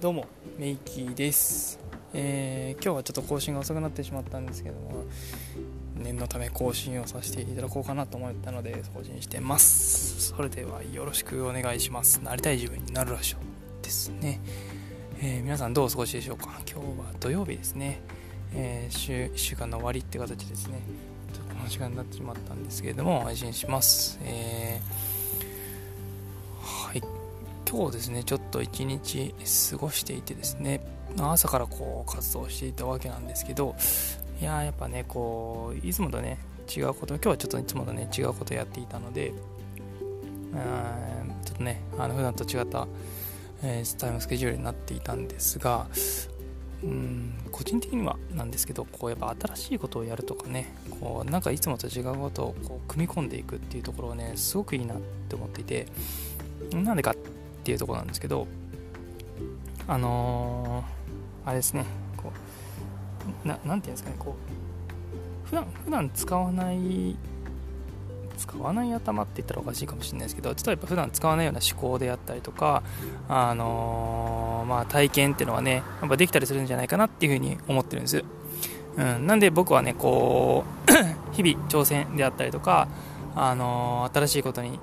どうもメイキーです、えー、今日はちょっと更新が遅くなってしまったんですけども念のため更新をさせていただこうかなと思ったので更新してます。それではよろしくお願いします。なりたい自分になるらしょですね、えー、皆さんどうお過ごしでしょうか？今日は土曜日ですね、えー、週1週間の終わりって形ですね。ちょっとこの時間になってしまったんですけれども配信します、えー、今日ですねちょっと一日過ごしていてですね朝からこう活動していたわけなんですけどいややっぱねこういつもとね違うこと今日はちょっといつもとね違うことやっていたのでちょっとねあの普段と違った、えー、タイムスケジュールになっていたんですがうん個人的にはなんですけどこうやっぱ新しいことをやるとかねこうなんかいつもと違うことをこう組み込んでいくっていうところをねすごくいいなって思っていてなんでかってっていうとこなんですけどあのー、あれですねこうななんていうんですかねこう普段普段使わない使わない頭って言ったらおかしいかもしれないですけどちょっとやっぱ普段使わないような思考であったりとか、あのー、まあ、体験っていうのはねやっぱできたりするんじゃないかなっていうふうに思ってるんです、うん、なんで僕はねこう 日々挑戦であったりとか、あのー、新しいことに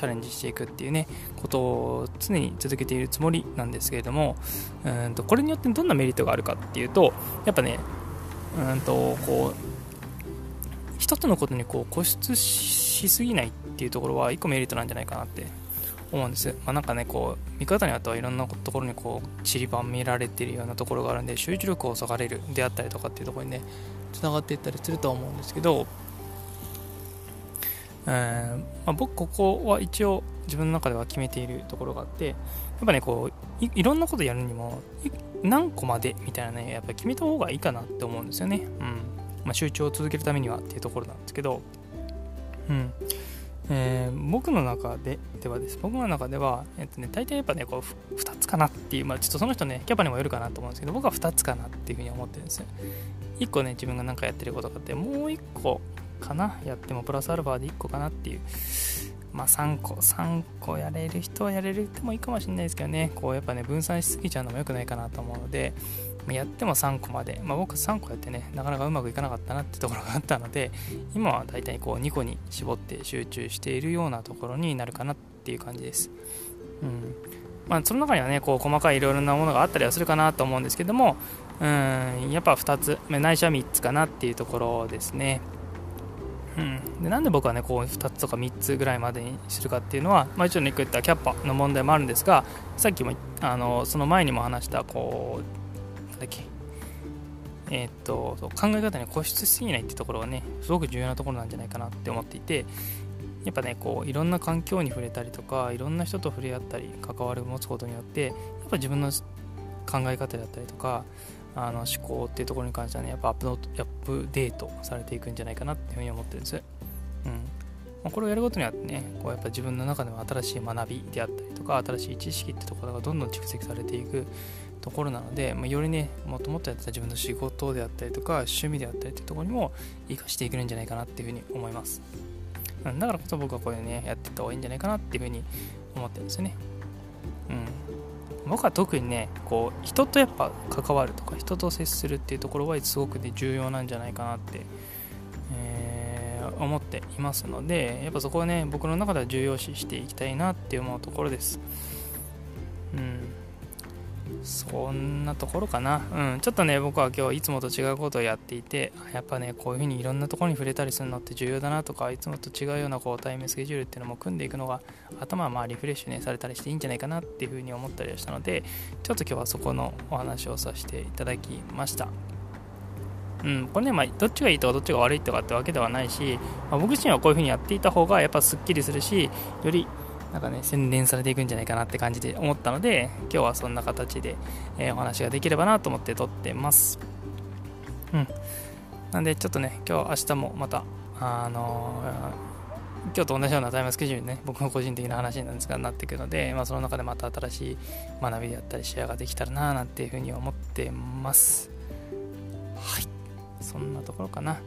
チャレンジしていくっていうねことを常に続けているつもりなんですけれどもうんとこれによってどんなメリットがあるかっていうとやっぱねうんとこう一つのことにこう固執しすぎないっていうところは一個メリットなんじゃないかなって思うんです、まあ、かねこう見方によってはいろんなところにこう散りばめられてるようなところがあるんで集中力をそがれるであったりとかっていうところにねつながっていったりするとは思うんですけどえー、まあ、僕ここは一応自分の中では決めているところがあってやっぱねこういろんなことやるにも何個までみたいなねやっぱ決めた方がいいかなって思うんですよね、うん。まあ、集中を続けるためにはっていうところなんですけど、うん。えー、僕の中でではです。僕の中では、えっとね、大体やっぱねこう2つかなっていう、まあ、ちょっとその人ねキャパにもよるかなと思うんですけど僕は2つかなっていうふうに思ってるんですよ。1個ね自分が何かやってることがあってもう1個かな。やってもプラスアルファで1個かなっていう。まあ3個3個やれる人はやれるってもいいかもしれないですけどね。こうやっぱね分散しすぎちゃうのも良くないかなと思うのでやっても3個まで、まあ、僕3個やってねなかなかうまくいかなかったなってところがあったので今はだいたいこう2個に絞って集中しているようなところになるかなっていう感じです。うん。まあ、その中にはねこう細かいいろいろなものがあったりはするかなと思うんですけどもうんやっぱ2つ。ないしは3つかなっていうところですね。うん、でなんで僕はねこう2つとか3つぐらいまでにするかっていうのは、まあ、一応ね言ったキャッパの問題もあるんですがさっきもあのその前にも話したこうなんだっけ。えー、っと考え方に固執しすぎないってところがねすごく重要なところなんじゃないかなって思っていてやっぱねこういろんな環境に触れたりとかいろんな人と触れ合ったり関わりを持つことによってやっぱ自分の考え方だったりとかあの思考っていうところに関してはねやっぱアップアップデートされていくんじゃないかなっていうふうに思ってるんです。うんまあ、これをやることによってねこうやっぱ自分の中でも新しい学びであったりとか新しい知識ってところがどんどん蓄積されていくところなので、まあ、よりねもっともっとやってた自分の仕事であったりとか趣味であったりっていうところにも生かしていけるんじゃないかなっていうふうに思います。だからこそ僕はこういうねやっていった方がいいんじゃないかなっていうふうに思ってるんですよね。うん僕は特にねこう人とやっぱ関わるとか人と接するっていうところはすごくね重要なんじゃないかなって、えー、思っていますのでやっぱそこはね僕の中では重要視していきたいなって思うところです。うん。そんなところかな。うん。ちょっとね、僕は今日いつもと違うことをやっていて、やっぱね、こういうふうにいろんなところに触れたりするのって重要だなとか、いつもと違うようなこうタイムスケジュールっていうのも組んでいくのが、頭はまあリフレッシュね、されたりしていいんじゃないかなっていうふうに思ったりしたので、ちょっと今日はそこのお話をさせていただきました。うん、これね、まあ、どっちがいいとかどっちが悪いとかってわけではないし、まあ、僕自身はこういうふうにやっていた方がやっぱすっきりするし、よりなんかね、洗練されていくんじゃないかなって感じで思ったので、今日はそんな形で、えー、お話ができればなと思って撮ってます。うん。なんで、ちょっとね、今日、明日もまた、あのー、今日と同じようなタイムスケジュールね、僕の個人的な話なんですが、なっていくので、まあ、その中でまた新しい学びであったり、シェアができたらな、なんていうふうに思ってます。はい。そんなところかな。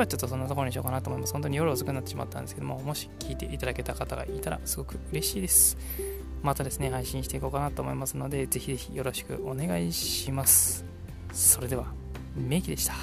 はちょっとそんなところにしようかなと思います。本当に夜遅くなってしまったんですけども、もし聞いていただけた方がいたらすごく嬉しいです。またですね、配信していこうかなと思いますので、ぜひぜひよろしくお願いします。それでは、メイキでした。